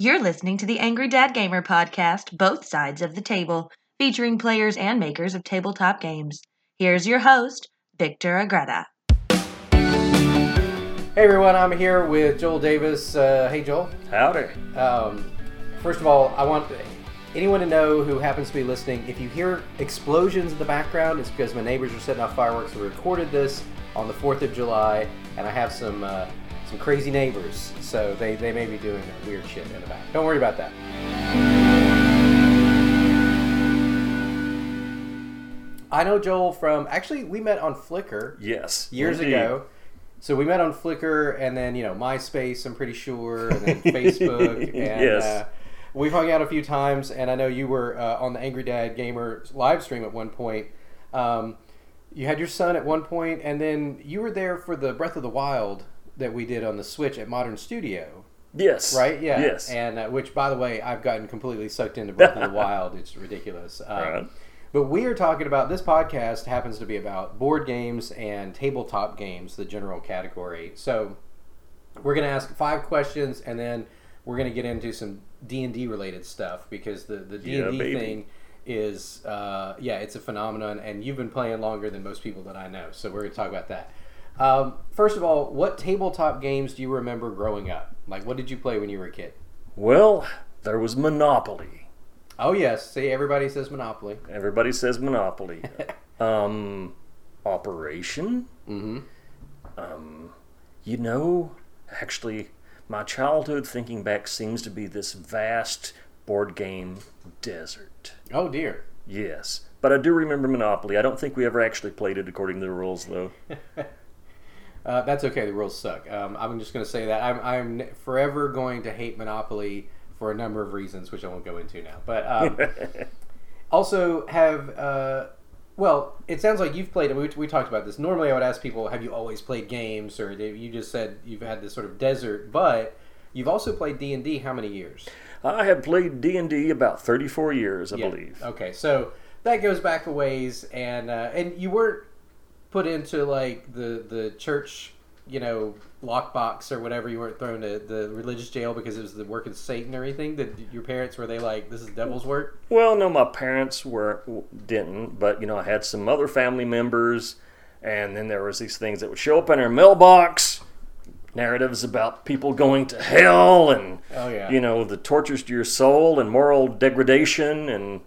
You're listening to the Angry Dad Gamer podcast, Both Sides of the Table, featuring players and makers of tabletop games. Here's your host, Victor Agreda. Hey everyone, I'm here with Joel Davis. Uh, hey Joel. Howdy. Um, first of all, I want anyone to know who happens to be listening if you hear explosions in the background, it's because my neighbors are setting off fireworks. We recorded this on the 4th of July, and I have some uh, some crazy neighbors, so they, they may be doing weird shit in the back. Don't worry about that. I know Joel from actually we met on Flickr Yes. years indeed. ago. So we met on Flickr and then you know MySpace, I'm pretty sure, and then Facebook, and Yes. uh, we've hung out a few times. And I know you were uh, on the Angry Dad Gamer live stream at one point. Um, you had your son at one point, and then you were there for the Breath of the Wild that we did on the Switch at Modern Studio, Yes. right? Yeah. Yes. And uh, which, by the way, I've gotten completely sucked into Breath of the Wild. It's ridiculous. Um, Right. but we are talking about this podcast happens to be about board games and tabletop games, the general category. So we're going to ask five questions, and then we're going to get into some D and D related stuff because the the D and D thing is uh, yeah, it's a phenomenon, and you've been playing longer than most people that I know. So we're going to talk about that. Um, first of all, what tabletop games do you remember growing up? Like, what did you play when you were a kid? Well, there was Monopoly. Oh yes, see, everybody says Monopoly. Everybody says Monopoly. um, Operation. Mm-hmm. Um, you know, actually, my childhood thinking back seems to be this vast board game desert. Oh dear. Yes. But I do remember Monopoly. I don't think we ever actually played it according to the rules, though. Uh, that's okay. The rules suck. Um, I'm just going to say that I'm, I'm forever going to hate Monopoly for a number of reasons, which I won't go into now. But um, also have uh, well, it sounds like you've played. We, we talked about this. Normally, I would ask people, "Have you always played games?" Or you just said you've had this sort of desert, but you've also played D and D. How many years? I have played D&D about 34 years, I Yeah. believe. Okay, so that goes back a ways, and uh, and you weren't put into like the the church, you know, lockbox or whatever. You weren't thrown to the religious jail because it was the work of Satan or anything. That your parents were they like this is devil's work? Well, no, my parents were didn't, but you know, I had some other family members, and then there was these things that would show up in our mailbox, narratives about people going to hell, and Oh yeah, you know, the tortures to your soul and moral degradation and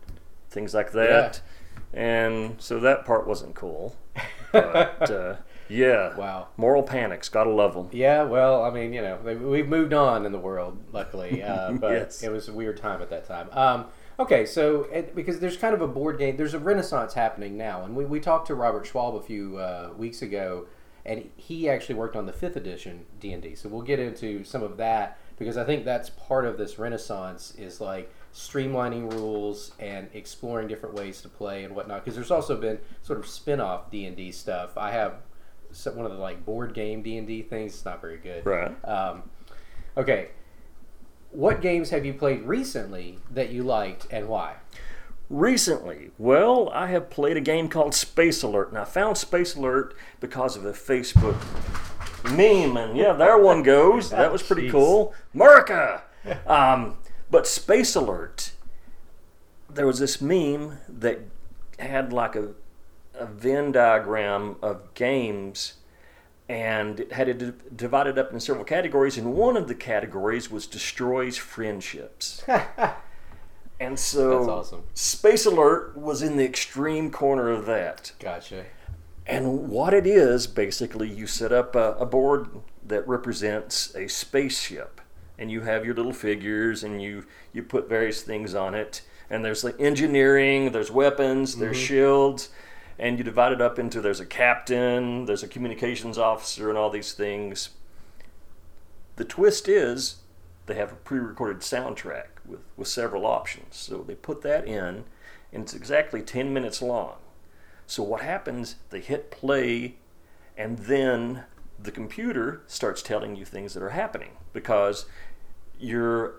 things like that. And so that part wasn't cool. But uh, yeah, wow. moral panics, gotta love them. Yeah, well, I mean, you know, we've moved on in the world, luckily, uh, but Yes. it was a weird time at that time. Um, okay, so it, because there's kind of a board game, there's a renaissance happening now, and we, we talked to Robert Schwalb a few uh, weeks ago, and he actually worked on the fifth edition D and D. So we'll get into some of that because I think that's part of this renaissance is like streamlining rules and exploring different ways to play and whatnot. Because there's also been sort of spin-off D and D stuff. I have some- one of the like board game D and D things. It's not very good. Right. Um, okay. What games have you played recently that you liked and why? Recently, well, I have played a game called Space Alert, and I found Space Alert because of a Facebook meme, and yeah, there one goes. That was pretty Jeez. cool. America! Um, but Space Alert, there was this meme that had like a, a Venn diagram of games, and it had it d- divided up into several categories, and one of the categories was destroys friendships. And so That's awesome. Space Alert was in the extreme corner of that. Gotcha. And what it is, basically, you set up a, a board that represents a spaceship, and you have your little figures, and you you put various things on it. And there's like engineering, there's weapons, there's mm-hmm. shields, and you divide it up into there's a captain, there's a communications officer, and all these things. The twist is they have a pre-recorded soundtrack with, with several options. So they put that in, and it's exactly 10 minutes long. So what happens? They hit play, and then the computer starts telling you things that are happening because you're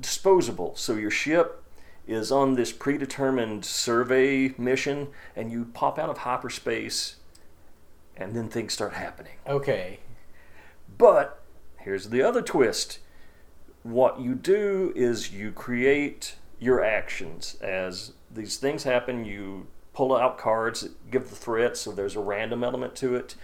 disposable. So your ship is on this predetermined survey mission, and you pop out of hyperspace, and then things start happening. Okay. But here's the other twist what you do is you create your actions as these things happen. You pull out cards that give the threats, so there's a random element to it.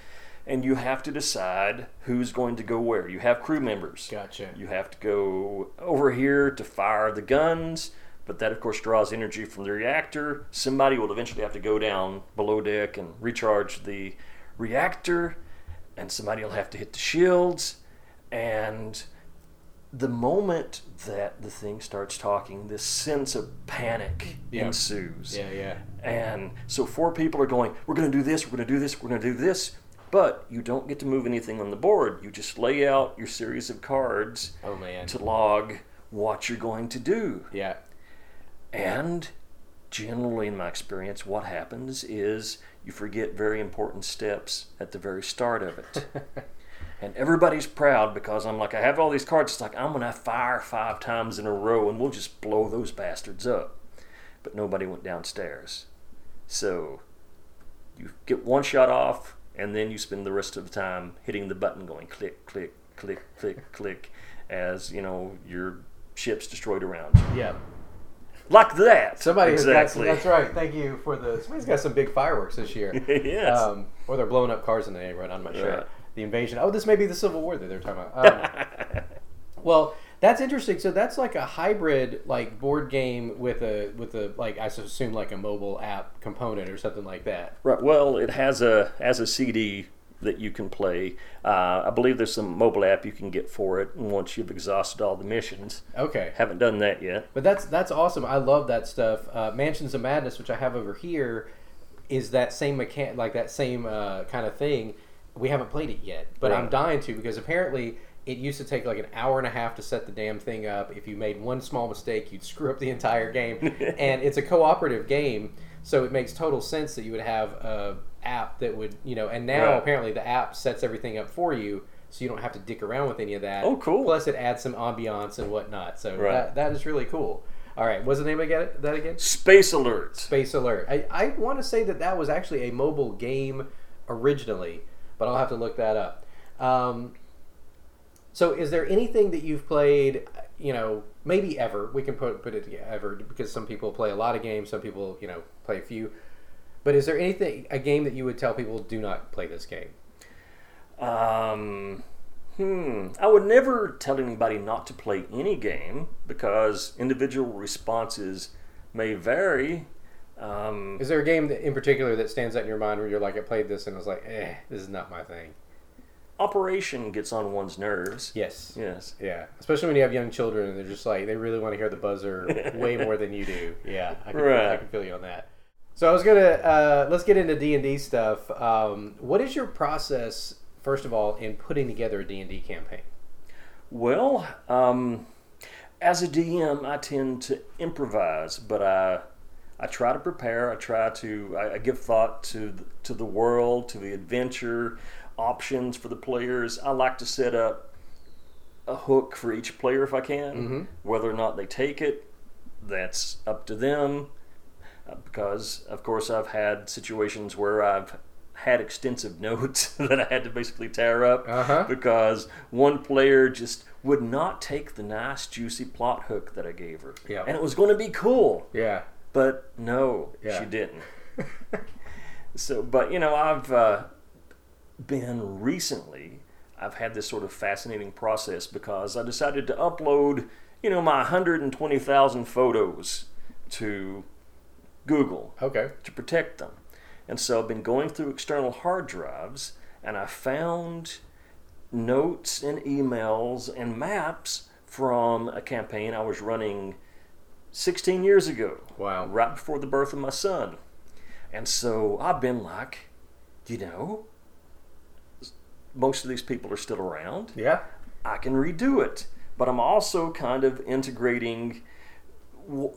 And you have to decide who's going to go where. You have crew members. Gotcha. You have to go over here to fire the guns, but that, of course, draws energy from the reactor. Somebody will eventually have to go down below deck and recharge the reactor, and somebody will have to hit the shields. And the moment that the thing starts talking, this sense of panic Yeah. ensues. Yeah, yeah. And so four people are going, we're going to do this, we're going to do this, we're going to do this. But you don't get to move anything on the board. You just lay out your series of cards Oh man. to log what you're going to do. Yeah. And generally, in my experience, what happens is you forget very important steps at the very start of it. and everybody's proud because I'm like, I have all these cards. It's like, I'm going to fire five times in a row and we'll just blow those bastards up. But nobody went downstairs. So you get one shot off, and then you spend the rest of the time hitting the button going click, click, click, click, click, as, you know, your ship's destroyed around you. Yeah. Like that. Somebody got exactly. that's right. Thank you for the. Somebody's got some big fireworks this year. yes. Um, or they're blowing up cars in the neighborhood. I'm not sure. Right. The invasion. Oh, this may be the Civil War that they're talking about. Um, well, that's interesting. So that's like a hybrid, like board game with a with a like I assume like a mobile app component or something like that. right. Well, it has a has a CD that you can play. Uh, I believe there's some mobile app you can get for it once you've exhausted all the missions. Okay. Haven't done that yet. But that's that's awesome. I love that stuff. Uh, Mansions of Madness, which I have over here, is that same mechan like that same uh, kind of thing. We haven't played it yet, but I'm dying to because apparently it used to take like an hour and a half to set the damn thing up. If you made one small mistake, you'd screw up the entire game. and it's a cooperative game, so it makes total sense that you would have a app that would you know. And now Right. apparently the app sets everything up for you. So you don't have to dick around with any of that. Oh, cool. Plus, it adds some ambiance and whatnot. So Right. that, that is really cool. All right, what's the name again? That again? Space Alert. Space Alert. I, I want to say that that was actually a mobile game originally, but I'll have to look that up. Um, so, is there anything that you've played? You know, maybe ever. We can put put it ever because some people play a lot of games, some people you know play a few. But is there anything a game that you would tell people do not play this game? Um, hmm. I would never tell anybody not to play any game because individual responses may vary. Um, Is there a game that, in particular that stands out in your mind where you're like, I played this and I was like, eh, this is not my thing? Operation gets on one's nerves. Yes. Yes. Yeah, especially when you have young children and they're just like they really want to hear the buzzer way more than you do. Yeah, I can, I can feel you on that. So I was gonna uh, let's get into D and D stuff. Um, what is your process, first of all, in putting together a D and D campaign? Well, um, as a DM, I tend to improvise, but I I try to prepare. I try to I, I give thought to the, to the world, to the adventure, options for the players. I like to set up a hook for each player if I can. Mhm. Whether or not they take it, that's up to them. Uh, because of course I've had situations where I've had extensive notes that I had to basically tear up Uh-huh. because one player just would not take the nice juicy plot hook that I gave her. Yeah. And it was going to be cool, Yeah, but no, Yeah. she didn't. so, but you know, I've uh, been recently, I've had this sort of fascinating process because I decided to upload, you know, my 120,000 photos to Google okay, to protect them. And so I've been going through external hard drives and I found notes and emails and maps from a campaign I was running 16 years ago, wow, right before the birth of my son. And so I've been like, you know, most of these people are still around. yeah, I can redo it. But I'm also kind of integrating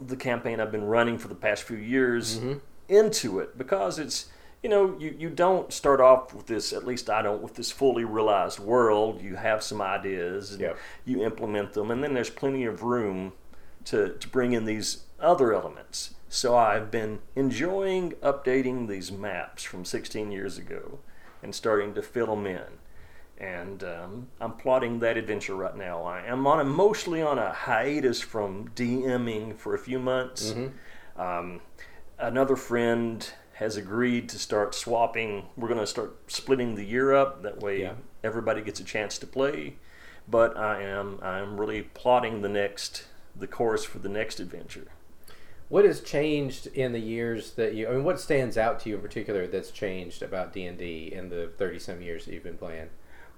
the campaign I've been running for the past few years Mhm. into it because it's, you know, you, you don't start off with this, at least I don't, with this fully realized world. You have some ideas and Yep. you implement them, and then there's plenty of room to, to bring in these other elements. So I've been enjoying updating these maps from 16 years ago and starting to fill them in. And um, I'm plotting that adventure right now. I am on a, mostly on a hiatus from DMing for a few months. Mm-hmm. Um, another friend has agreed to start swapping. We're going to start splitting the year up. That way, Yeah. everybody gets a chance to play. But I am I'm really plotting the next the course for the next adventure. What has changed in the years that you? I mean, what stands out to you in particular that's changed about D and D in the thirty some years that you've been playing?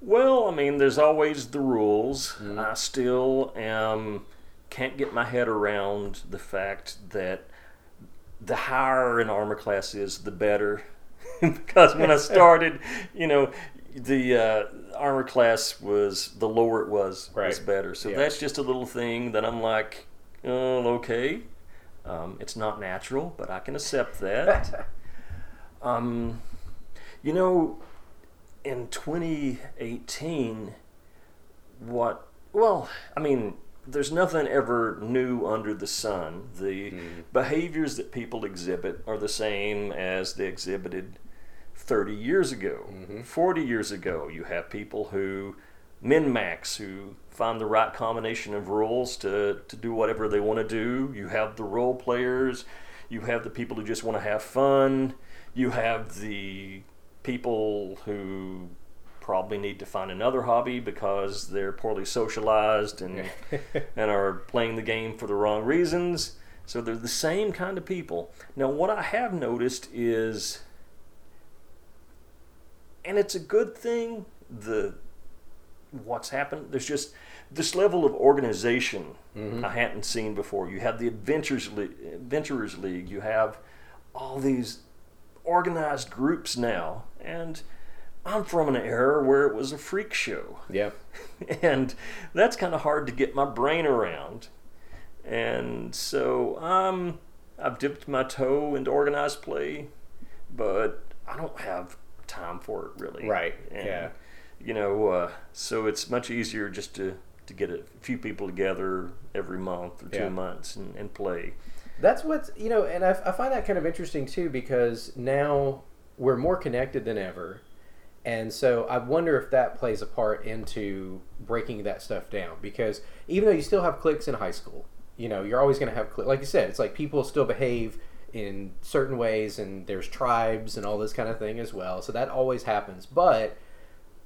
Well, I mean, there's always the rules. Mm-hmm. I still am can't get my head around the fact that the higher an armor class is, the better. because when I started, you know, the uh, armor class was the lower it was was better. So Yeah. that's just a little thing that I'm like, oh, okay. Um, it's not natural, but I can accept that. um, you know, in 2018, what, well, I mean, there's nothing ever new under the sun. The hmm. behaviors that people exhibit are the same as they exhibited 30 years ago, mm-hmm. 40 years ago. You have people who min max, who find the right combination of rules to, to do whatever they want to do. You have the role players, you have the people who just want to have fun, you have the people who probably need to find another hobby because they're poorly socialized and and are playing the game for the wrong reasons. So they're the same kind of people. Now what I have noticed is and it's a good thing the what's happened there's just this level of organization mm-hmm. I hadn't seen before. You have the Adventures Le- Adventurers League, you have all these organized groups now and I'm from an era where it was a freak show Yeah. and that's kind of hard to get my brain around. And so um, I've dipped my toe into organized play, but I don't have time for it really. Right, And, yeah. You know, uh, so it's much easier just to, to get a few people together every month or two Yeah. months and, and play. That's what's you know, and I, I find that kind of interesting too because now we're more connected than ever, and so I wonder if that plays a part into breaking that stuff down. Because even though you still have cliques in high school, you know, you're always going to have cli like you said, it's like people still behave in certain ways, and there's tribes and all this kind of thing as well. So that always happens, but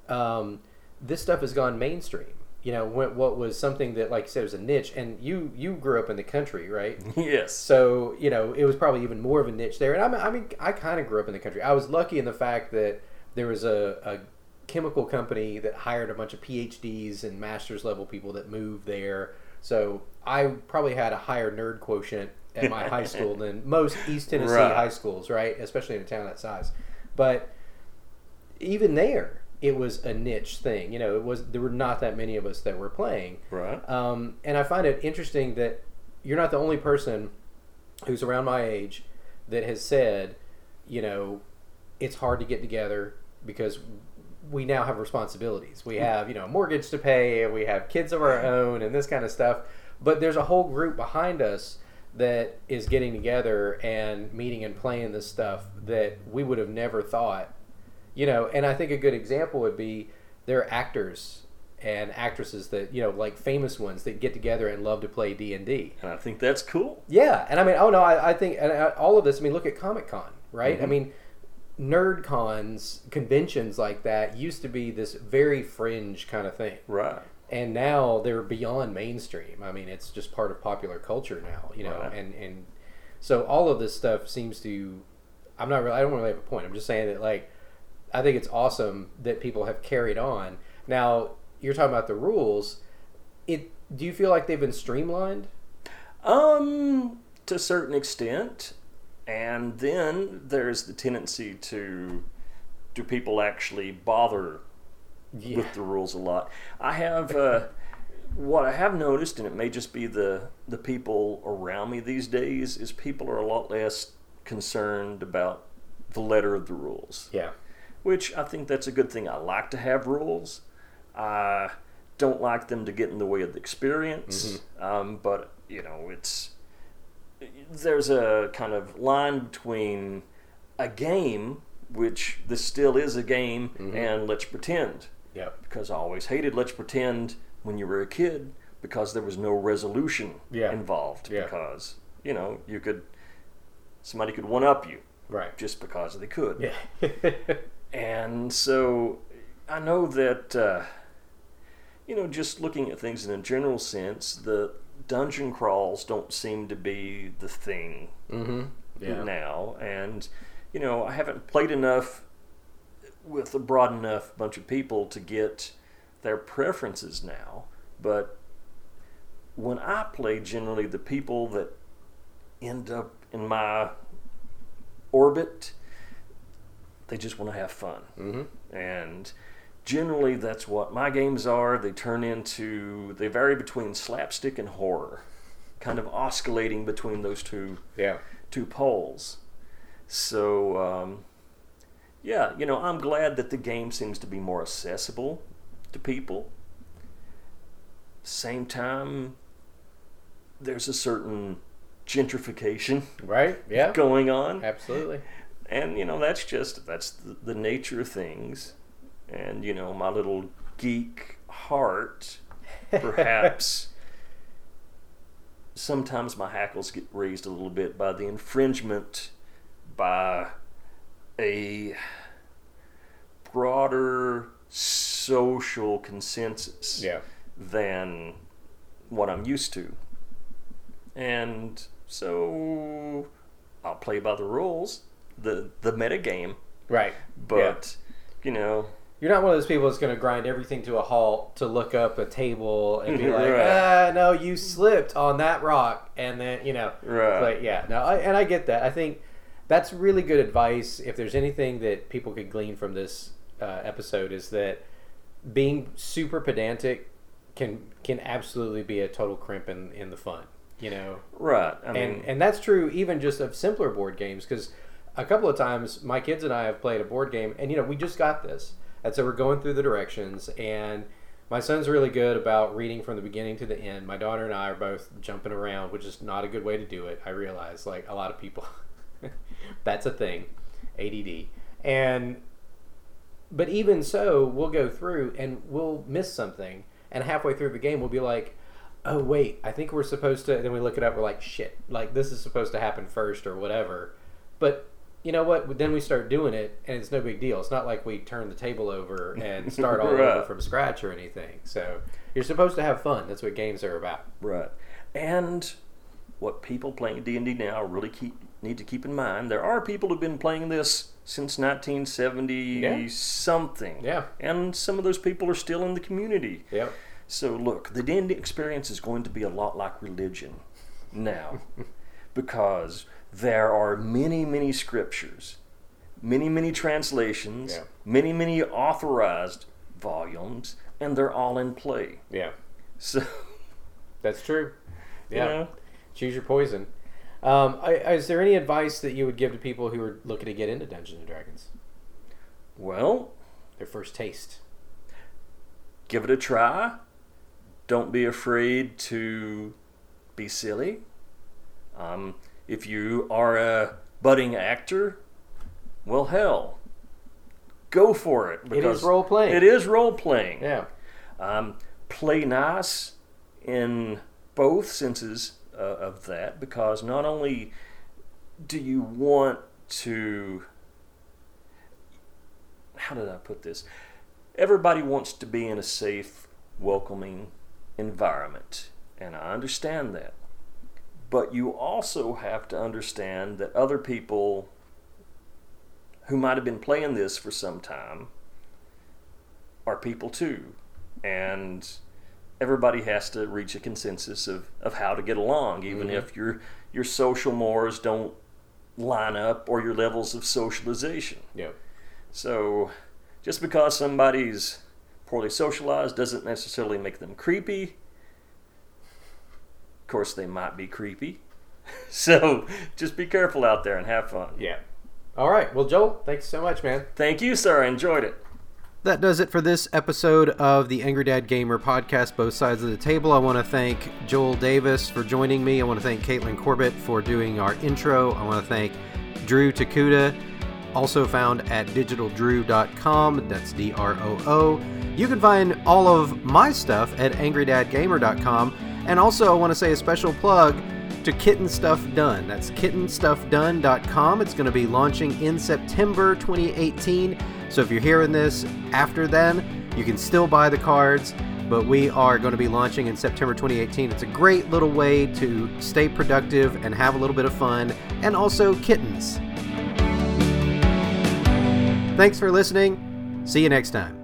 um, this stuff has gone mainstream. You know, what, what was something that, like you said, was a niche, and you you grew up in the country, right? yes. So you know, it was probably even more of a niche there. And I mean, I, mean, I kind of grew up in the country. I was lucky in the fact that there was a, a chemical company that hired a bunch of PhDs and master's level people that moved there. So I probably had a higher nerd quotient at my high school than most East Tennessee Right. high schools, right? Especially in a town that size. But even there, it was a niche thing. You know, it was there were not that many of us that were playing. Right. Um, and I find it interesting that you're not the only person who's around my age that has said, you know, it's hard to get together because we now have responsibilities. We have, you know, a mortgage to pay, and we have kids of our own, and this kind of stuff. But there's a whole group behind us that is getting together and meeting and playing this stuff that we would have never thought you know and i think a good example would be there are actors and actresses that you know like famous ones that get together and love to play d&d And I think that's cool. yeah and i mean oh no i, I think and I, all of this i mean look at comic-con right i Mhm. mean nerd cons conventions like that used to be this very fringe kind of thing Right. and now they're beyond mainstream. I mean, it's just part of popular culture now, you know. Right. And and so all of this stuff seems to. I'm not really. I don't really have a point. I'm just saying that like, I think it's awesome that people have carried on. Now you're talking about the rules. It. Do you feel like they've been streamlined? Um, to a certain extent, and then there's the tendency to do people actually bother with the rules a lot. I have uh, what I have noticed, and it may just be the the people around me these days, is people are a lot less concerned about the letter of the rules Yeah. Which I think that's a good thing. I like to have rules. I don't like them to get in the way of the experience. Um, but you know, it's there's a kind of line between a game, which this still is a game, and let's pretend. Yep. Because I always hated Let's Pretend when you were a kid because there was no resolution Yeah. involved. Yeah. Because, you know, you could, somebody could one up you Right. just because they could. Yeah. And so I know that, uh, you know, just looking at things in a general sense, the dungeon crawls don't seem to be the thing mm-hmm. Yeah. now. And, you know, I haven't played enough with a broad enough bunch of people to get their preferences now. But when I play, generally the people that end up in my orbit, they just want to have fun. Mm-hmm. And generally, that's what my games are. They turn into, they vary between slapstick and horror, kind of oscillating between those two Yeah. two poles. So, um, yeah, you know, I'm glad that the game seems to be more accessible to people. Same time, there's a certain gentrification Right. Yeah. going on, Absolutely. And you know that's just that's the, the nature of things. And you know, my little geek heart, perhaps. sometimes my hackles get raised a little bit by the infringement by a broader social consensus Yeah. than what I'm used to. And so I'll play by the rules, the the meta game, Right. but you know, You're not one of those people that's going to grind everything to a halt to look up a table and be like, Right. ah, no, you slipped on that rock, and then you know, Right. But yeah, no, I, and I get that. I think that's really good advice. If there's anything that people could glean from this uh, episode, is that being super pedantic can can absolutely be a total crimp in, in the fun. You know, right. I mean, and and that's true even just of simpler board games because a couple of times my kids and I have played a board game and you know we just got this. And so we're going through the directions and my son's really good about reading from the beginning to the end. My daughter and I are both jumping around which is not a good way to do it I realize like a lot of people. That's a thing ADD and but even so we'll go through and we'll miss something and halfway through the game we'll be like oh wait i think we're supposed to and then we look it up we're like shit like this is supposed to happen first or whatever. But you know what then we start doing it and it's no big deal it's not like we turn the table over and start all over from scratch or anything so you're supposed to have fun that's what games are about Right. And what people playing D&D now really keep need to keep in mind, there are people who've been playing this since 1970 Yeah. something. Yeah. And some of those people are still in the community. yep So look, the D&D experience is going to be a lot like religion now because there are many, many scriptures, many, many translations, Yeah. many, many authorized volumes, and they're all in play. yeah So, that's true you yeah know, choose your poison um, I, is there any advice that you would give to people who are looking to get into dungeons and dragons well, their first taste give it a try. Don't be afraid to be silly. Um, if you are a budding actor, well, hell, go for it. It is role playing. It is role playing. yeah Um, play nice in both senses uh, of that because not only do you want to. How did I put this? Everybody wants to be in a safe, welcoming environment, and I understand that. But you also have to understand that other people who might have been playing this for some time are people too. And everybody has to reach a consensus of, of how to get along, even Mhm. if your your social mores don't line up or your levels of socialization. yep So just because somebody's poorly socialized doesn't necessarily make them creepy. Of course, they might be creepy. So just be careful out there and have fun. Yeah. All right. Well, Joel, thanks so much, man. Thank you, sir. I enjoyed it. That does it for this episode of the Angry Dad Gamer podcast, Both Sides of the Table. I want to thank Joel Davis for joining me. I want to thank Caitlin Corbett for doing our intro. I want to thank Drew Takuda, also found at digitaldroo.com. That's D R O O. You can find all of my stuff at angrydadgamer.com. And also, I want to say a special plug to Kitten Stuff Done. That's kittenstuffdone.com. It's going to be launching in September 2018. So if you're hearing this after then, you can still buy the cards, but we are going to be launching in September 2018. It's a great little way to stay productive and have a little bit of fun, and also kittens. Thanks for listening. See you next time.